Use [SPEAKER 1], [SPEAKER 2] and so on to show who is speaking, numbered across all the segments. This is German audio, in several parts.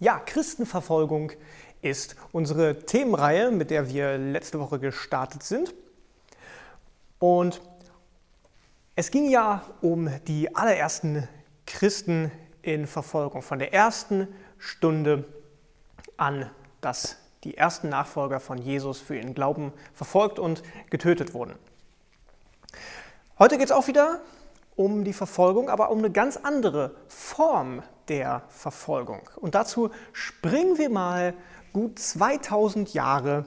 [SPEAKER 1] Ja, Christenverfolgung ist unsere Themenreihe, mit der wir letzte Woche gestartet sind. Und es ging ja um die allerersten Christen in Verfolgung, von der ersten Stunde an, dass die ersten Nachfolger von Jesus für ihren Glauben verfolgt und getötet wurden. Heute geht es auch wieder um die Verfolgung, aber um eine ganz andere Form der Verfolgung. Und dazu springen wir mal gut 2000 Jahre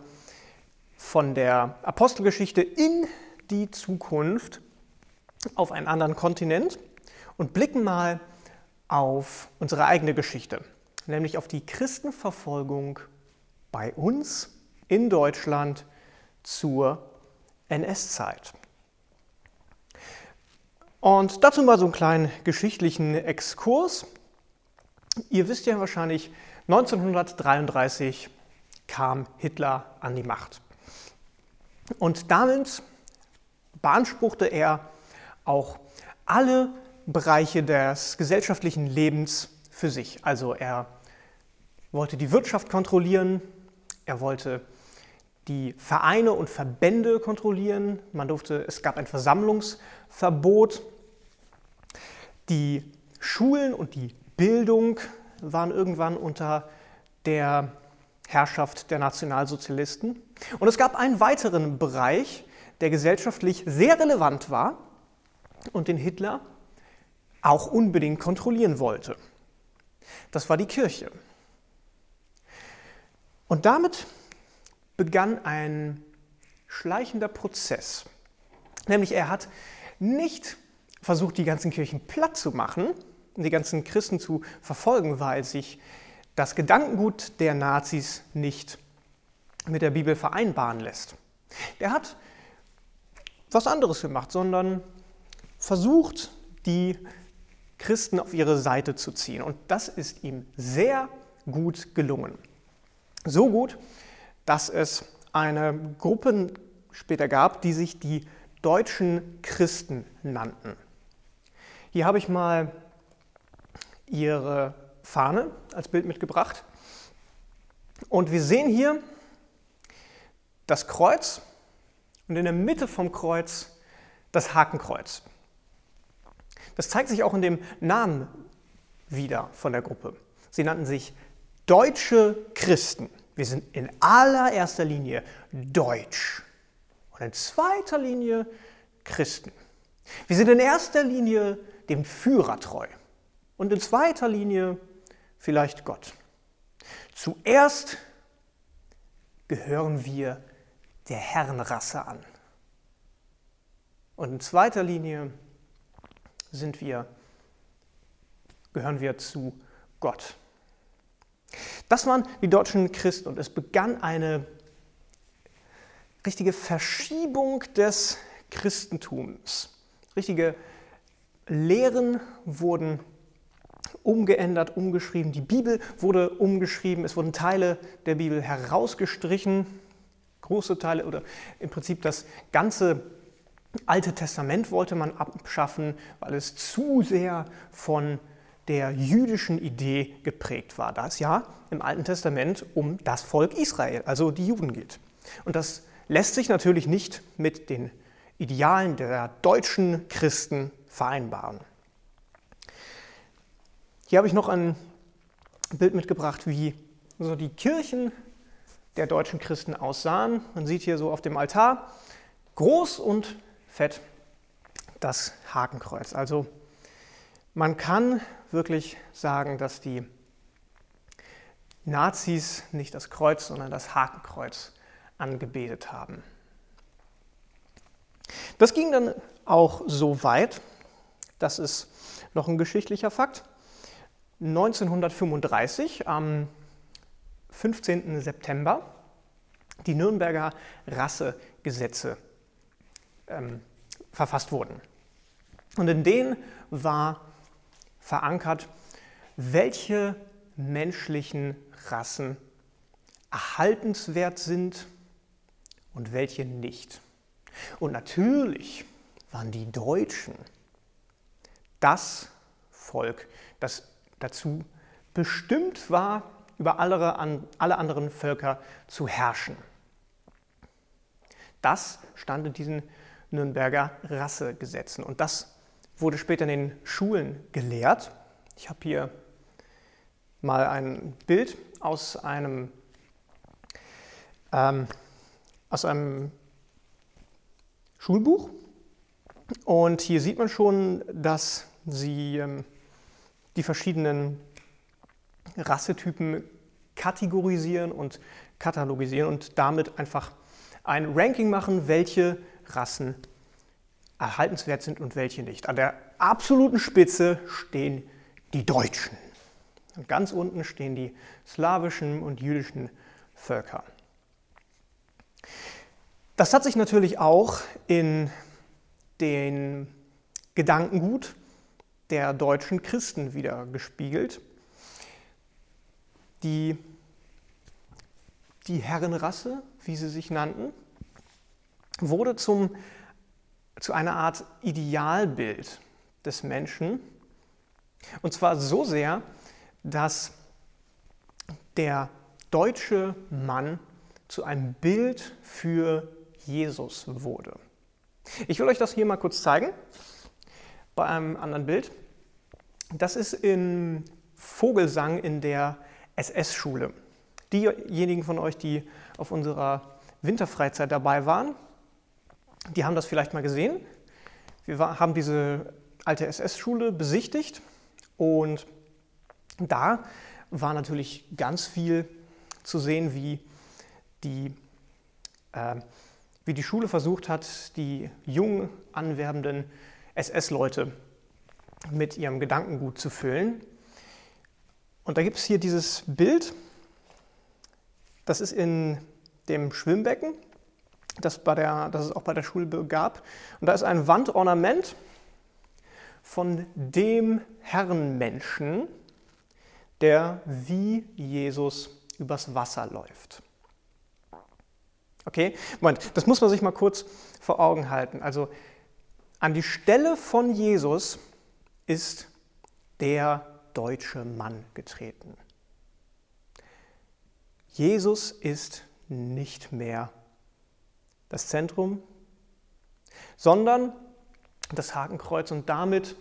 [SPEAKER 1] von der Apostelgeschichte in die Zukunft auf einen anderen Kontinent und blicken mal auf unsere eigene Geschichte, nämlich auf die Christenverfolgung bei uns in Deutschland zur NS-Zeit. Und dazu mal so einen kleinen geschichtlichen Exkurs. Ihr wisst ja wahrscheinlich, 1933 kam Hitler an die Macht. Und damit beanspruchte er auch alle Bereiche des gesellschaftlichen Lebens für sich. Also er wollte die Wirtschaft kontrollieren, er wollte die Vereine und Verbände kontrollieren. Man durfte, es gab ein Versammlungsverbot. Die Schulen und die Bildung waren irgendwann unter der Herrschaft der Nationalsozialisten. Und es gab einen weiteren Bereich, der gesellschaftlich sehr relevant war und den Hitler auch unbedingt kontrollieren wollte. Das war die Kirche. Und damit begann ein schleichender Prozess. Nämlich er hat nicht versucht, die ganzen Kirchen platt zu machen, die ganzen Christen zu verfolgen, weil sich das Gedankengut der Nazis nicht mit der Bibel vereinbaren lässt. Der hat was anderes gemacht, sondern versucht, die Christen auf ihre Seite zu ziehen. Und das ist ihm sehr gut gelungen. So gut, dass es eine Gruppe später gab, die sich die deutschen Christen nannten. Hier habe ich mal ihre Fahne als Bild mitgebracht. Und wir sehen hier das Kreuz und in der Mitte vom Kreuz das Hakenkreuz. Das zeigt sich auch in dem Namen wieder von der Gruppe. Sie nannten sich deutsche Christen. Wir sind in allererster Linie deutsch und in zweiter Linie Christen. Wir sind in erster Linie dem Führer treu und in zweiter Linie vielleicht Gott. Zuerst gehören wir der Herrenrasse an. Und in zweiter Linie sind wir, gehören wir zu Gott. Das waren die deutschen Christen und es begann eine richtige Verschiebung des Christentums. Richtige Lehren wurden umgeändert, umgeschrieben. Die Bibel wurde umgeschrieben. Es wurden Teile der Bibel herausgestrichen, große Teile oder im Prinzip das ganze Alte Testament wollte man abschaffen, weil es zu sehr von der jüdischen Idee geprägt war, da es ja im Alten Testament um das Volk Israel, also die Juden geht. Und das lässt sich natürlich nicht mit den Idealen der deutschen Christen vereinbaren. Hier habe ich noch ein Bild mitgebracht, wie so die Kirchen der deutschen Christen aussahen. Man sieht hier so auf dem Altar groß und fett das Hakenkreuz. Also man kann wirklich sagen, dass die Nazis nicht das Kreuz, sondern das Hakenkreuz angebetet haben. Das ging dann auch so weit, das ist noch ein geschichtlicher Fakt, 1935, am 15. September, die Nürnberger Rassegesetze ähm, verfasst wurden. Und in denen war verankert, welche menschlichen Rassen erhaltenswert sind und welche nicht. Und natürlich waren die Deutschen das Volk, das dazu bestimmt war, über alle, alle anderen Völker zu herrschen. Das stand in diesen Nürnberger Rassegesetzen und das wurde später in den Schulen gelehrt. Ich habe hier mal ein Bild aus einem, ähm, aus einem Schulbuch. Und hier sieht man schon, dass sie ähm, die verschiedenen Rassetypen kategorisieren und katalogisieren und damit einfach ein Ranking machen, welche Rassen erhaltenswert sind und welche nicht. An der absoluten Spitze stehen die Deutschen. Und ganz unten stehen die slawischen und jüdischen Völker. Das hat sich natürlich auch in den Gedankengut der deutschen Christen wieder gespiegelt. Die, die Herrenrasse, wie sie sich nannten, wurde zum, zu einer Art Idealbild des Menschen. Und zwar so sehr, dass der deutsche Mann zu einem Bild für Jesus wurde. Ich will euch das hier mal kurz zeigen, bei einem anderen Bild. Das ist in Vogelsang in der SS-Schule. Diejenigen von euch, die auf unserer Winterfreizeit dabei waren, die haben das vielleicht mal gesehen. Wir haben diese alte SS-Schule besichtigt und da war natürlich ganz viel zu sehen, wie die, äh, wie die Schule versucht hat, die jungen anwerbenden SS-Leute mit ihrem Gedankengut zu füllen. Und da gibt es hier dieses Bild, das ist in dem Schwimmbecken, das, bei der, das es auch bei der Schule gab. Und da ist ein Wandornament von dem Herrenmenschen, der wie Jesus übers Wasser läuft. Okay, Moment, das muss man sich mal kurz vor Augen halten. Also an die Stelle von Jesus ist der deutsche Mann getreten. Jesus ist nicht mehr das Zentrum, sondern das Hakenkreuz und damit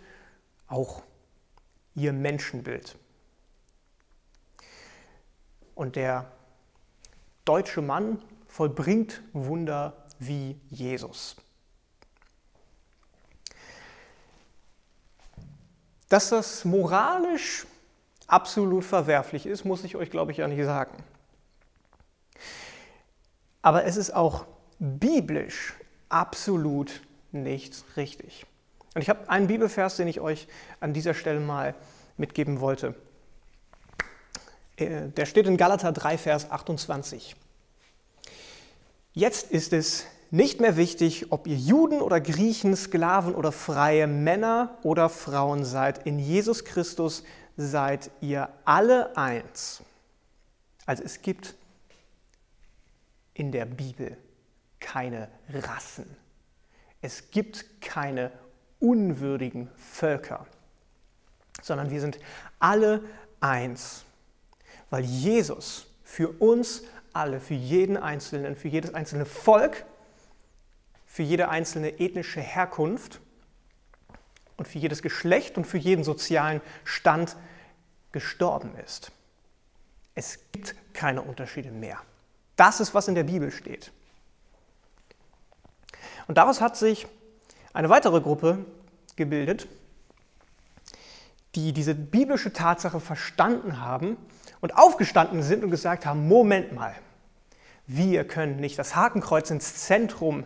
[SPEAKER 1] auch ihr Menschenbild. Und der deutsche Mann vollbringt Wunder wie Jesus. Dass das moralisch absolut verwerflich ist, muss ich euch, glaube ich, ja nicht sagen. Aber es ist auch biblisch absolut nicht richtig. Und ich habe einen Bibelvers, den ich euch an dieser Stelle mal mitgeben wollte. Äh, der steht in Galater 3, Vers 28. Jetzt ist es nicht mehr wichtig, ob ihr Juden oder Griechen, Sklaven oder freie Männer oder Frauen seid. In Jesus Christus seid ihr alle eins. Also es gibt in der Bibel keine Rassen. Es gibt keine unwürdigen Völker, sondern wir sind alle eins weil Jesus für uns alle, für jeden Einzelnen, für jedes einzelne Volk, für jede einzelne ethnische Herkunft und für jedes Geschlecht und für jeden sozialen Stand gestorben ist. Es gibt keine Unterschiede mehr. Das ist, was in der Bibel steht. Und daraus hat sich eine weitere Gruppe gebildet, die diese biblische Tatsache verstanden haben und aufgestanden sind und gesagt haben, Moment mal, wir können nicht das Hakenkreuz ins Zentrum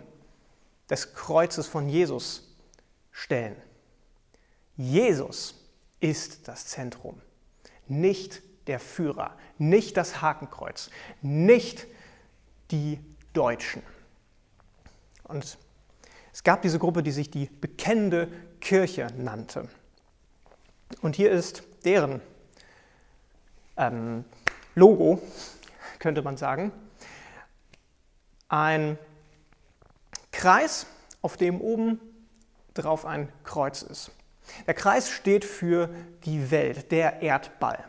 [SPEAKER 1] des Kreuzes von Jesus stellen. Jesus ist das Zentrum, nicht der Führer, nicht das Hakenkreuz, nicht die Deutschen. Und es gab diese Gruppe, die sich die bekennende Kirche nannte. Und hier ist deren ähm, Logo, könnte man sagen. Ein Kreis, auf dem oben drauf ein Kreuz ist. Der Kreis steht für die Welt, der Erdball.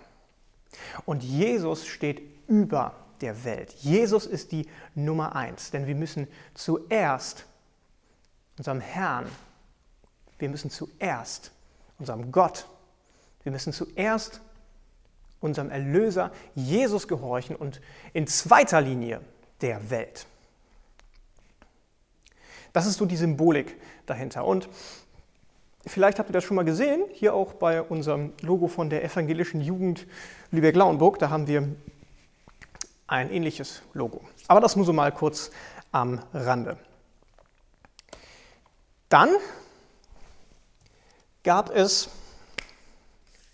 [SPEAKER 1] Und Jesus steht über der Welt. Jesus ist die Nummer eins, denn wir müssen zuerst unserem Herrn, wir müssen zuerst unserem Gott, wir müssen zuerst unserem Erlöser Jesus gehorchen und in zweiter Linie der Welt. Das ist so die Symbolik dahinter. Und vielleicht habt ihr das schon mal gesehen, hier auch bei unserem Logo von der evangelischen Jugend Lübeck-Lauenburg, da haben wir ein ähnliches Logo. Aber das nur so mal kurz am Rande. Dann gab es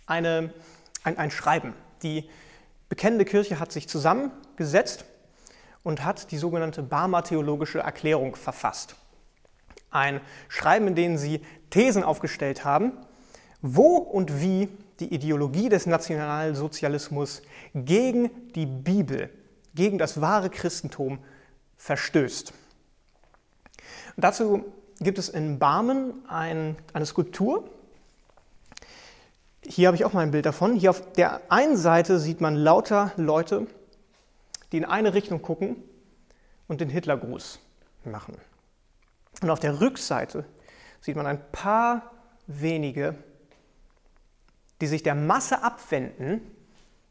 [SPEAKER 1] eine, ein, ein Schreiben. Die bekennende Kirche hat sich zusammengesetzt und hat die sogenannte Barmer Theologische Erklärung verfasst. Ein Schreiben, in dem sie Thesen aufgestellt haben, wo und wie die Ideologie des Nationalsozialismus gegen die Bibel, gegen das wahre Christentum verstößt. Und dazu gibt es in Barmen ein, eine Skulptur. Hier habe ich auch mal ein Bild davon. Hier auf der einen Seite sieht man lauter Leute, die in eine Richtung gucken und den Hitlergruß machen. Und auf der Rückseite sieht man ein paar wenige, die sich der Masse abwenden,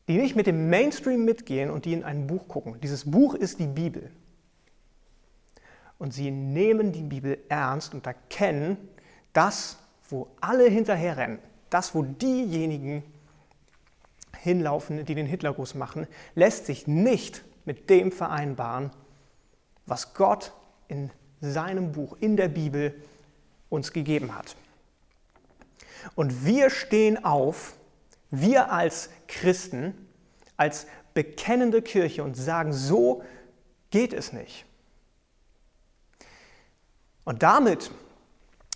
[SPEAKER 1] die nicht mit dem Mainstream mitgehen und die in ein Buch gucken. Dieses Buch ist die Bibel. Und sie nehmen die Bibel ernst und erkennen, das, wo alle hinterherrennen, das, wo diejenigen hinlaufen, die den Hitlergruß machen, lässt sich nicht mit dem vereinbaren, was Gott in seinem Buch, in der Bibel uns gegeben hat. Und wir stehen auf, wir als Christen, als bekennende Kirche und sagen, so geht es nicht. Und damit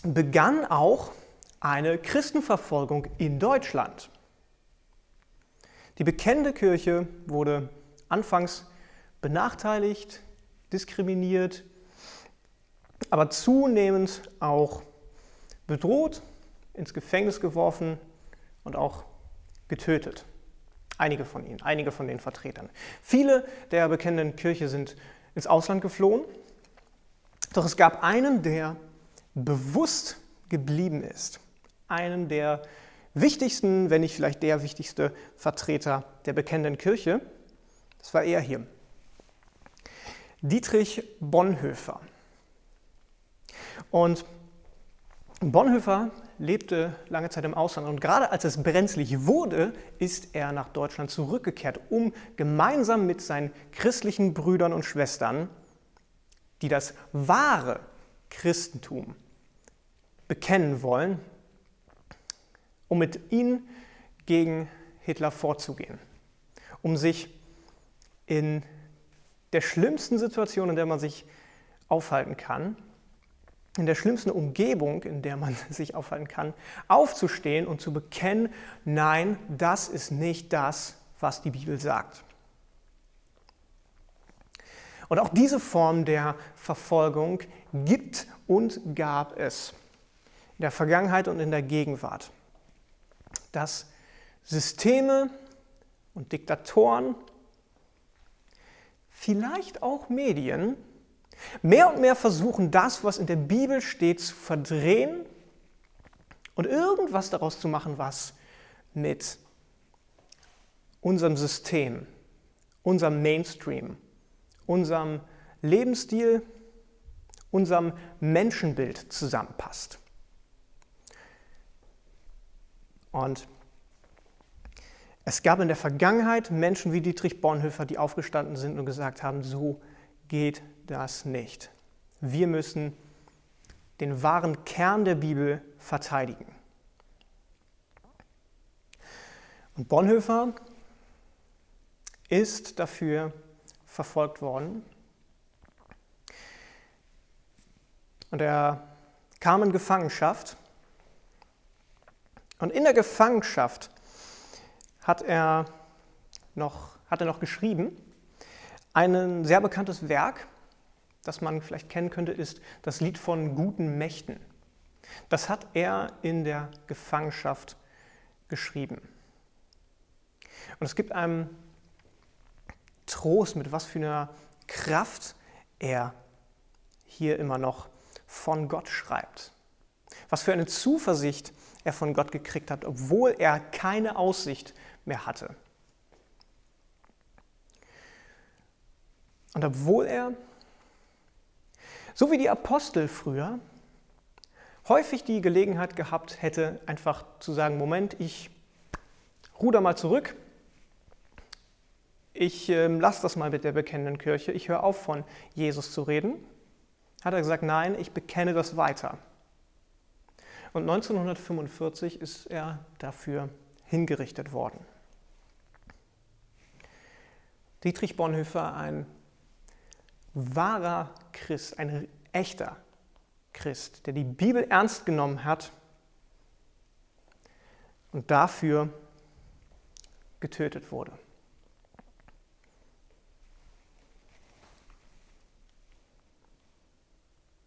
[SPEAKER 1] begann auch eine Christenverfolgung in Deutschland. Die bekennende Kirche wurde anfangs benachteiligt, diskriminiert, aber zunehmend auch bedroht, ins Gefängnis geworfen und auch getötet. Einige von ihnen, einige von den Vertretern. Viele der bekennenden Kirche sind ins Ausland geflohen, doch es gab einen, der bewusst geblieben ist. Einen der wichtigsten, wenn nicht vielleicht der wichtigste Vertreter der bekennenden Kirche. Das war er hier. Dietrich Bonhoeffer. Und Bonhoeffer lebte lange Zeit im Ausland und gerade als es brenzlig wurde, ist er nach Deutschland zurückgekehrt, um gemeinsam mit seinen christlichen Brüdern und Schwestern, die das wahre Christentum bekennen wollen, um mit ihnen gegen Hitler vorzugehen, um sich in der schlimmsten Situation, in der man sich aufhalten kann, in der schlimmsten Umgebung, in der man sich aufhalten kann, aufzustehen und zu bekennen, nein, das ist nicht das, was die Bibel sagt. Und auch diese Form der Verfolgung gibt und gab es in der Vergangenheit und in der Gegenwart. Dass Systeme und Diktatoren, vielleicht auch Medien, mehr und mehr versuchen, das, was in der Bibel steht, zu verdrehen und irgendwas daraus zu machen, was mit unserem System, unserem Mainstream, unserem Lebensstil, unserem Menschenbild zusammenpasst. Und es gab in der Vergangenheit Menschen wie Dietrich Bonhoeffer, die aufgestanden sind und gesagt haben, so geht das nicht. Wir müssen den wahren Kern der Bibel verteidigen. Und Bonhoeffer ist dafür verfolgt worden. Und er kam in Gefangenschaft. Und in der Gefangenschaft hat er noch, hat er noch geschrieben, ein sehr bekanntes Werk, das man vielleicht kennen könnte, ist das Lied von guten Mächten. Das hat er in der Gefangenschaft geschrieben. Und es gibt einem Trost, mit was für einer Kraft er hier immer noch von Gott schreibt. Was für eine Zuversicht er von Gott gekriegt hat, obwohl er keine Aussicht mehr hatte. Und obwohl er, so wie die Apostel früher, häufig die Gelegenheit gehabt hätte, einfach zu sagen, Moment, ich ruder mal zurück, ich äh, lasse das mal mit der bekennenden Kirche, ich höre auf von Jesus zu reden, hat er gesagt, nein, ich bekenne das weiter. Und 1945 ist er dafür hingerichtet worden. Dietrich Bonhoeffer, ein wahrer Christ, ein echter Christ, der die Bibel ernst genommen hat und dafür getötet wurde.